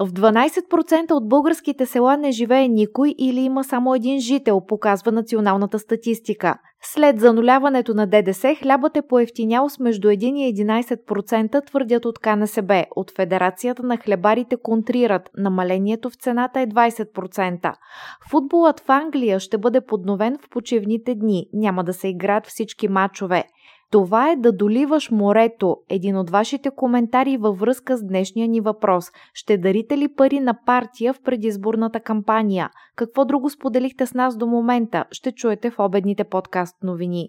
В 12% от българските села не живее никой или има само един жител, показва националната статистика. След зануляването на ДДС, хлябът е поевтинял с между 1 и 11%, твърдят от КНСБ. От Федерацията на хлебарите контрират. Намалението в цената е 20%. Футболът в Англия ще бъде подновен в почивните дни. Няма да се играят всички матчове. Това е да доливаш морето. Един от вашите коментари във връзка с днешния ни въпрос. Ще дарите ли пари на партия в предизборната кампания? Какво друго споделихте с нас до момента? Ще чуете в обедните подкаст новини.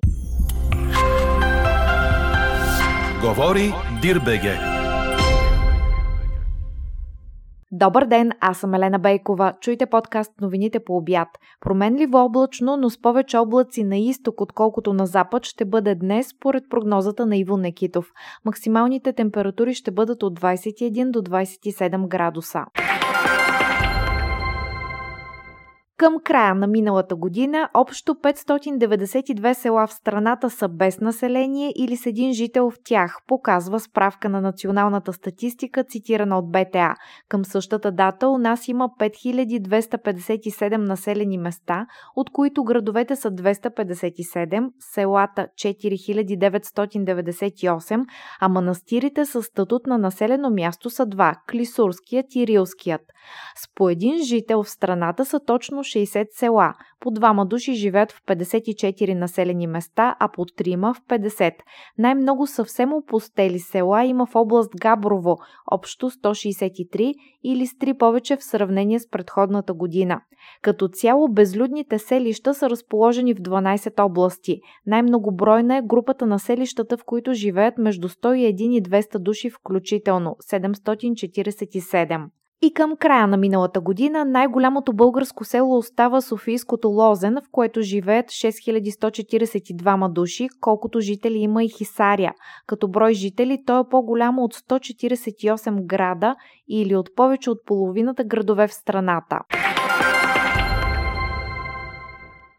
Говори Дирбеге. Добър ден, аз съм Елена Бейкова. Чуйте подкаст новините по обяд. Променливо облачно, но с повече облаци на изток, отколкото на запад, ще бъде днес, според прогнозата на Иво Некитов. Максималните температури ще бъдат от 21 до 27 градуса. Към края на миналата година общо 592 села в страната са без население или с един жител в тях, показва справка на националната статистика, цитирана от БТА. Към същата дата у нас има 5257 населени места, от които градовете са 257, селата 4998, а манастирите с статут на населено място са два – Клисурският и Рилският. С по един жител в страната са точно 60 села. По двама души живеят в 54 населени места, а по трима в 50. Най-много съвсем опустели села има в област Габрово, общо 163 или с три повече в сравнение с предходната година. Като цяло безлюдните селища са разположени в 12 области. Най-многобройна е групата на селищата, в които живеят между 101 и 200 души включително – 747. И към края на миналата година най-голямото българско село остава Софийското Лозен, в което живеят 6142 души, колкото жители има и Хисария. Като брой жители то е по-голямо от 148 града или от повече от половината градове в страната.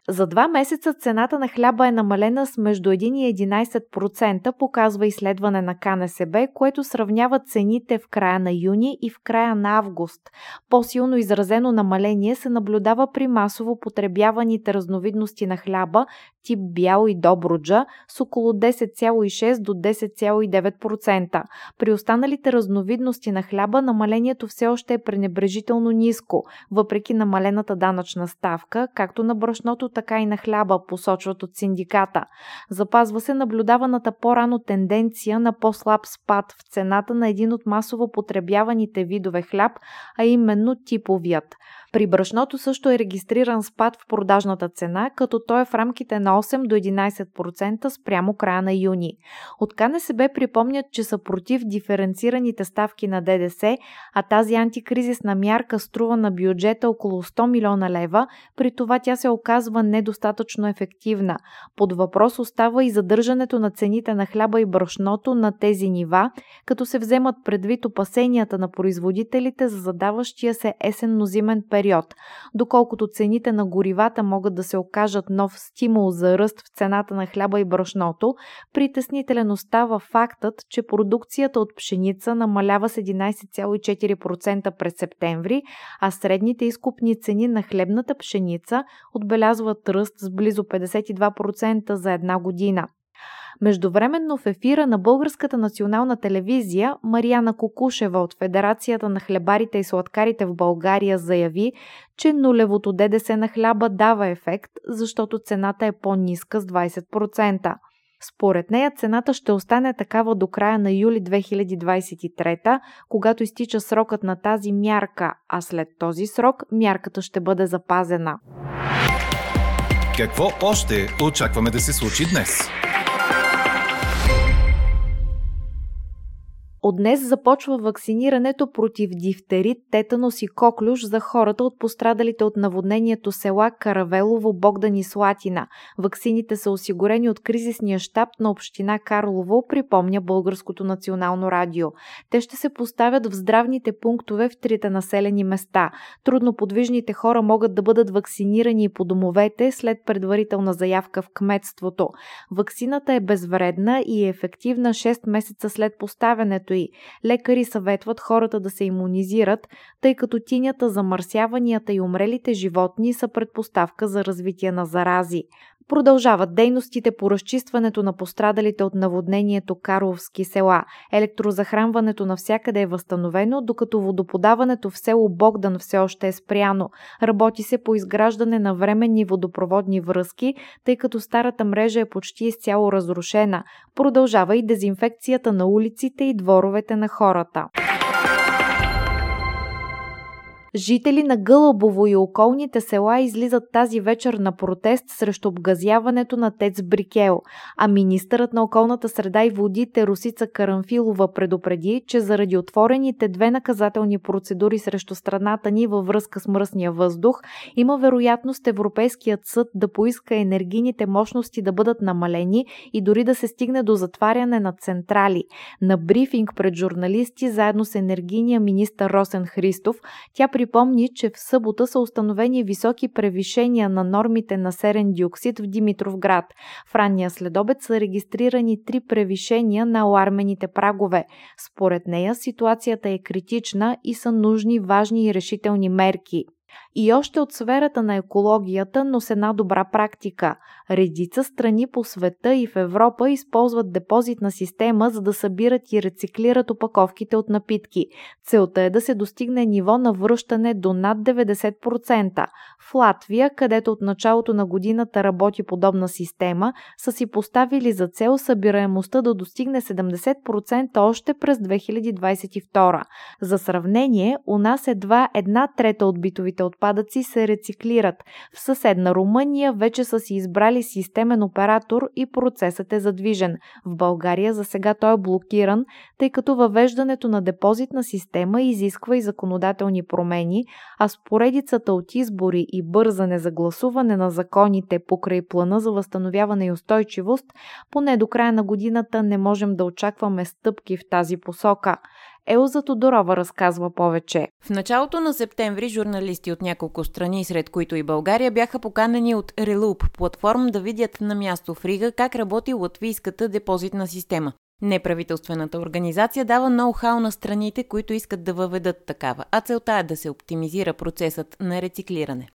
За два месеца цената на хляба е намалена с между 1 и 11%, показва изследване на КНСБ, което сравнява цените в края на юни и в края на август. По-силно изразено намаление се наблюдава при масово потребяваните разновидности на хляба, тип бял и добруджа, с около 10,6 до 10,9%. При останалите разновидности на хляба намалението все още е пренебрежително ниско, въпреки намалената данъчна ставка, както на брашното, така и на хляба, посочват от синдиката. Запазва се наблюдаваната по-рано тенденция на по-слаб спад в цената на един от масово потребяваните видове хляб, а именно типовият. При брашното също е регистриран спад в продажната цена, като той е в рамките на 8 до 11% спрямо края на юни. От КНСБ припомнят, че са против диференцираните ставки на ДДС, а тази антикризисна мярка струва на бюджета около 100 милиона лева, при това тя се оказва недостатъчно ефективна. Под въпрос остава и задържането на цените на хляба и брашното на тези нива, като се вземат предвид опасенията на производителите за задаващия се есенно-зимен период период. Доколкото цените на горивата могат да се окажат нов стимул за ръст в цената на хляба и брашното, притеснителен остава фактът, че продукцията от пшеница намалява с 11,4% през септември, а средните изкупни цени на хлебната пшеница отбелязват ръст с близо 52% за една година. Междувременно в ефира на Българската национална телевизия Марияна Кокушева от Федерацията на хлебарите и сладкарите в България заяви, че нулевото ДДС на хляба дава ефект, защото цената е по-ниска с 20%. Според нея цената ще остане такава до края на юли 2023, когато изтича срокът на тази мярка, а след този срок мярката ще бъде запазена. Какво още очакваме да се случи днес? От днес започва вакцинирането против дифтерит, тетанос и коклюш за хората от пострадалите от наводнението села Каравелово, Богдан и Слатина. Ваксините са осигурени от кризисния щаб на община Карлово, припомня Българското национално радио. Те ще се поставят в здравните пунктове в трите населени места. Трудноподвижните хора могат да бъдат вакцинирани и по домовете след предварителна заявка в кметството. Ваксината е безвредна и ефективна 6 месеца след поставянето й. Лекари съветват хората да се иммунизират, тъй като тинята, замърсяванията и умрелите животни са предпоставка за развитие на зарази. Продължават дейностите по разчистването на пострадалите от наводнението Карловски села. Електрозахранването навсякъде е възстановено, докато водоподаването в село Богдан все още е спряно. Работи се по изграждане на временни водопроводни връзки, тъй като старата мрежа е почти изцяло разрушена. Продължава и дезинфекцията на улиците и дворовете на хората. Жители на Гълъбово и околните села излизат тази вечер на протест срещу обгазяването на ТЕЦ Брикел, а министърът на околната среда и водите Русица Карамфилова предупреди, че заради отворените две наказателни процедури срещу страната ни във връзка с мръсния въздух, има вероятност Европейският съд да поиска енергийните мощности да бъдат намалени и дори да се стигне до затваряне на централи. На брифинг пред журналисти заедно с енергийния министр Росен Христов, тя припомни, че в събота са установени високи превишения на нормите на серен диоксид в Димитровград. В ранния следобед са регистрирани три превишения на алармените прагове. Според нея ситуацията е критична и са нужни важни и решителни мерки. И още от сферата на екологията, но с една добра практика. Редица страни по света и в Европа използват депозитна система, за да събират и рециклират опаковките от напитки. Целта е да се достигне ниво на връщане до над 90%. В Латвия, където от началото на годината работи подобна система, са си поставили за цел събираемостта да достигне 70% още през 2022. За сравнение, у нас едва една трета от битовите отпадъци се рециклират. В съседна Румъния вече са си избрали системен оператор и процесът е задвижен. В България за сега той е блокиран, тъй като въвеждането на депозитна система изисква и законодателни промени, а с поредицата от избори и бързане за гласуване на законите покрай плана за възстановяване и устойчивост, поне до края на годината не можем да очакваме стъпки в тази посока. Елза Тодорова разказва повече. В началото на септември журналисти от няколко страни, сред които и България, бяха поканени от Релуп, платформ да видят на място в Рига как работи латвийската депозитна система. Неправителствената организация дава ноу-хау на страните, които искат да въведат такава, а целта е да се оптимизира процесът на рециклиране.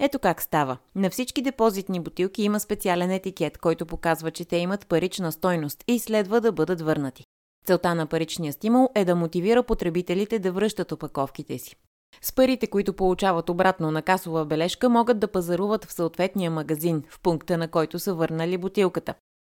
Ето как става. На всички депозитни бутилки има специален етикет, който показва, че те имат парична стойност и следва да бъдат върнати. Целта на паричния стимул е да мотивира потребителите да връщат опаковките си. С парите, които получават обратно на касова бележка, могат да пазаруват в съответния магазин, в пункта на който са върнали бутилката.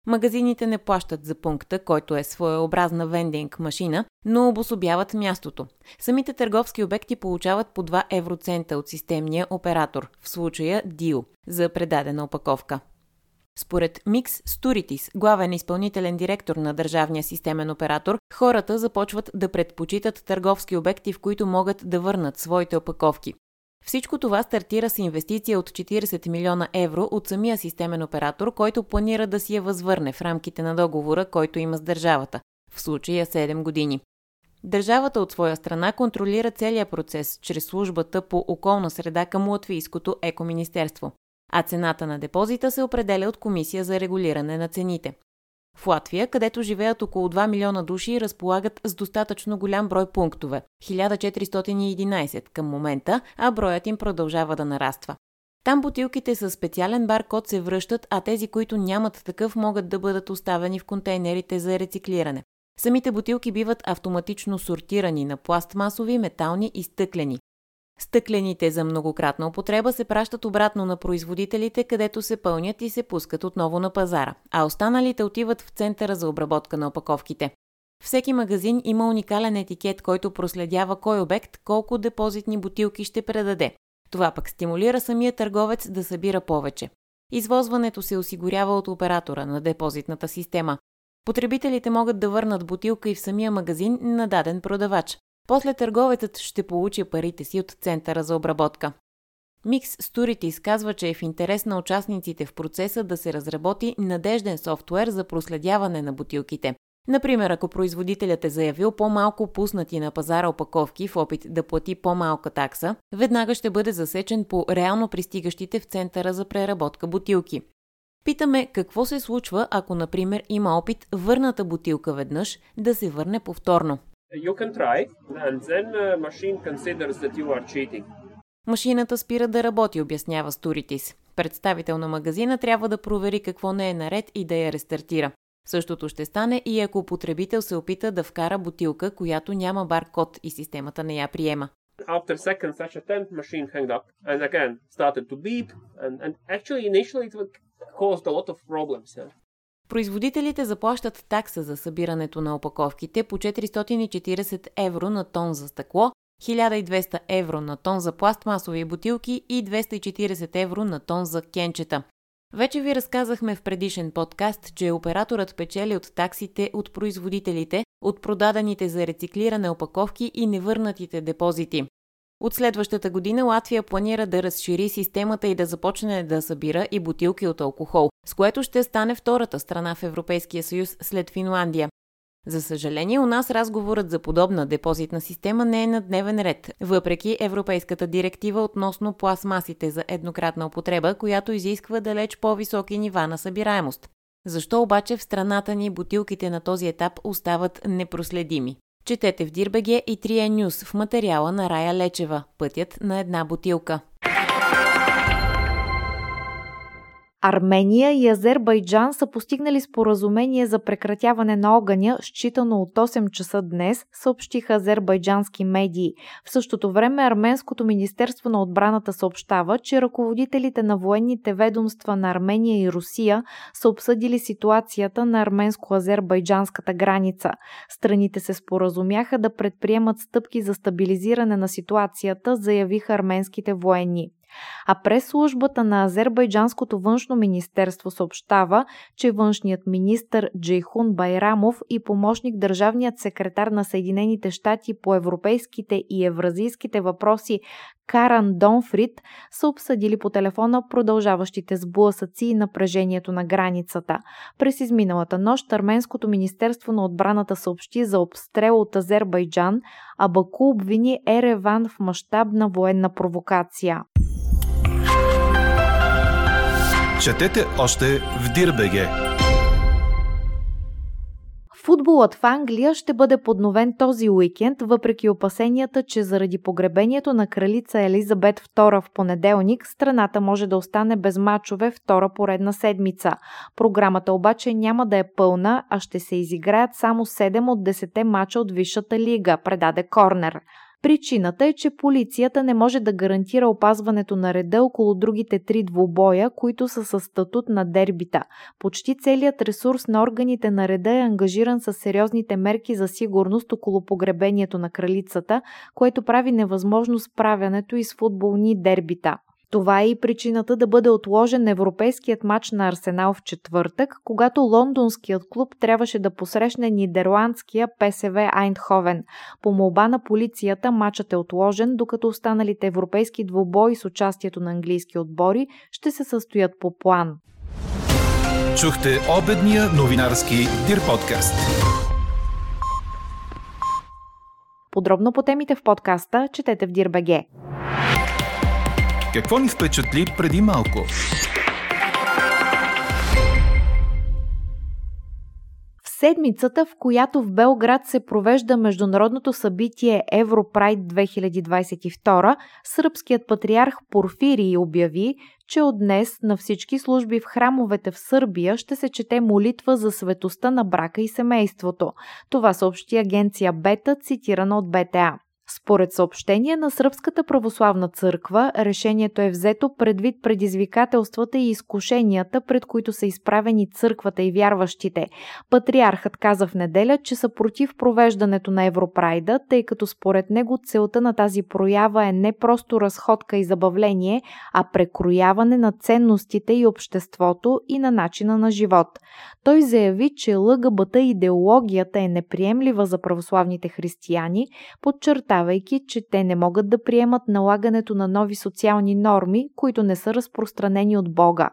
Магазините не плащат за пункта, който е своеобразна вендинг машина, но обособяват мястото. Самите търговски обекти получават по 2 евроцента от системния оператор, в случая DIO, за предадена опаковка. Според Микс Стуритис, главен изпълнителен директор на държавния системен оператор, хората започват да предпочитат търговски обекти, в които могат да върнат своите опаковки. Всичко това стартира с инвестиция от 40 милиона евро от самия системен оператор, който планира да си я възвърне в рамките на договора, който има с държавата, в случая 7 години. Държавата от своя страна контролира целият процес чрез службата по околна среда към Латвийското екоминистерство а цената на депозита се определя от Комисия за регулиране на цените. В Латвия, където живеят около 2 милиона души, разполагат с достатъчно голям брой пунктове – 1411 към момента, а броят им продължава да нараства. Там бутилките с специален баркод се връщат, а тези, които нямат такъв, могат да бъдат оставени в контейнерите за рециклиране. Самите бутилки биват автоматично сортирани на пластмасови, метални и стъклени. Стъклените за многократна употреба се пращат обратно на производителите, където се пълнят и се пускат отново на пазара, а останалите отиват в центъра за обработка на опаковките. Всеки магазин има уникален етикет, който проследява кой обект колко депозитни бутилки ще предаде. Това пък стимулира самия търговец да събира повече. Извозването се осигурява от оператора на депозитната система. Потребителите могат да върнат бутилка и в самия магазин на даден продавач. После търговецът ще получи парите си от центъра за обработка. Микс Сторите изказва, че е в интерес на участниците в процеса да се разработи надежден софтуер за проследяване на бутилките. Например, ако производителят е заявил по-малко пуснати на пазара опаковки в опит да плати по-малка такса, веднага ще бъде засечен по реално пристигащите в центъра за преработка бутилки. Питаме какво се случва, ако, например, има опит върната бутилка веднъж да се върне повторно. You can try, and then uh, machine considers that you are cheating. Машината спира да работи, обяснява Сторитис. Представител на магазина трябва да провери какво не е наред и да я рестартира. Същото ще стане и ако потребител се опита да вкара бутилка, която няма баркод и системата не я приема. After second such attempt, machine hanged up and again started to beep and, and actually initially it caused a lot of problems. Yeah. Производителите заплащат такса за събирането на опаковките по 440 евро на тон за стъкло, 1200 евро на тон за пластмасови бутилки и 240 евро на тон за кенчета. Вече ви разказахме в предишен подкаст, че операторът печели от таксите от производителите, от продадените за рециклиране опаковки и невърнатите депозити. От следващата година Латвия планира да разшири системата и да започне да събира и бутилки от алкохол, с което ще стане втората страна в Европейския съюз след Финландия. За съжаление, у нас разговорът за подобна депозитна система не е на дневен ред, въпреки Европейската директива относно пластмасите за еднократна употреба, която изисква далеч по-високи нива на събираемост. Защо обаче в страната ни бутилките на този етап остават непроследими? Четете в Дирбеге и Трия Нюс в материала на Рая Лечева «Пътят на една бутилка». Армения и Азербайджан са постигнали споразумение за прекратяване на огъня, считано от 8 часа днес, съобщиха азербайджански медии. В същото време Арменското министерство на отбраната съобщава, че ръководителите на военните ведомства на Армения и Русия са обсъдили ситуацията на арменско-азербайджанската граница. Страните се споразумяха да предприемат стъпки за стабилизиране на ситуацията, заявиха арменските военни. А през службата на Азербайджанското външно министерство съобщава, че външният министр Джейхун Байрамов и помощник държавният секретар на Съединените щати по европейските и евразийските въпроси Каран Донфрид са обсъдили по телефона продължаващите сблъсъци и напрежението на границата. През изминалата нощ Арменското министерство на отбраната съобщи за обстрел от Азербайджан, а Баку обвини Ереван в мащабна военна провокация. Четете още в Дирбеге. Футболът в Англия ще бъде подновен този уикенд, въпреки опасенията, че заради погребението на кралица Елизабет II в понеделник, страната може да остане без мачове втора поредна седмица. Програмата обаче няма да е пълна, а ще се изиграят само 7 от 10 мача от Висшата лига, предаде Корнер. Причината е, че полицията не може да гарантира опазването на реда около другите три двубоя, които са със статут на дербита. Почти целият ресурс на органите на реда е ангажиран с сериозните мерки за сигурност около погребението на кралицата, което прави невъзможно справянето и с футболни дербита. Това е и причината да бъде отложен европейският матч на Арсенал в четвъртък, когато лондонският клуб трябваше да посрещне нидерландския ПСВ Айндховен. По молба на полицията матчът е отложен, докато останалите европейски двубои с участието на английски отбори ще се състоят по план. Чухте обедния новинарски Дир подкаст. Подробно по темите в подкаста четете в Дирбеге. Какво ни впечатли преди малко? седмицата, в която в Белград се провежда международното събитие Европрайд 2022, сръбският патриарх Порфирий обяви, че от днес на всички служби в храмовете в Сърбия ще се чете молитва за светостта на брака и семейството. Това съобщи агенция Бета, цитирана от БТА. Според съобщение на Сръбската православна църква, решението е взето предвид предизвикателствата и изкушенията, пред които са изправени църквата и вярващите. Патриархът каза в неделя, че са против провеждането на Европрайда, тъй като според него целта на тази проява е не просто разходка и забавление, а прекрояване на ценностите и обществото и на начина на живот. Той заяви, че ЛГБТ идеологията е неприемлива за православните християни, подчертавайки, че те не могат да приемат налагането на нови социални норми, които не са разпространени от Бога.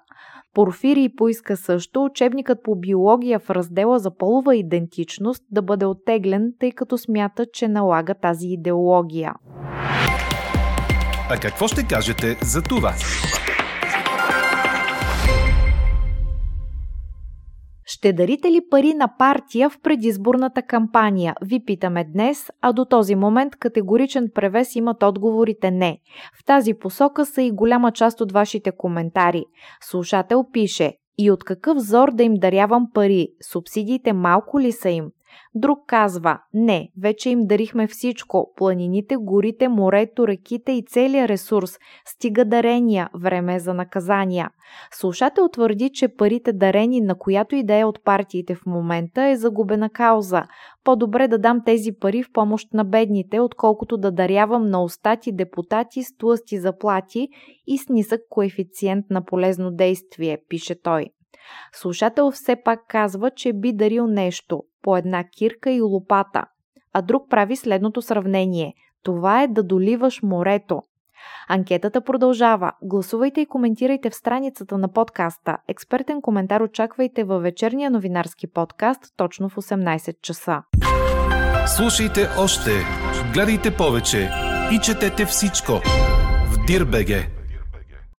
Порфирий поиска също учебникът по биология в раздела за полова идентичност да бъде оттеглен, тъй като смята, че налага тази идеология. А какво ще кажете за това? Ще дарите ли пари на партия в предизборната кампания? Ви питаме днес, а до този момент категоричен превес имат отговорите не. В тази посока са и голяма част от вашите коментари. Слушател пише и от какъв зор да им дарявам пари? Субсидиите малко ли са им? Друг казва, не, вече им дарихме всичко, планините, горите, морето, реките и целия ресурс. Стига дарения, време за наказания. Слушател твърди, че парите дарени на която и да е от партиите в момента е загубена кауза. По-добре да дам тези пари в помощ на бедните, отколкото да дарявам на остати депутати с тлъсти заплати и с нисък коефициент на полезно действие, пише той. Слушател все пак казва, че би дарил нещо по една кирка и лопата, а друг прави следното сравнение. Това е да доливаш морето. Анкетата продължава. Гласувайте и коментирайте в страницата на подкаста. Експертен коментар очаквайте във вечерния новинарски подкаст точно в 18 часа. Слушайте още, гледайте повече и четете всичко в Дирбеге.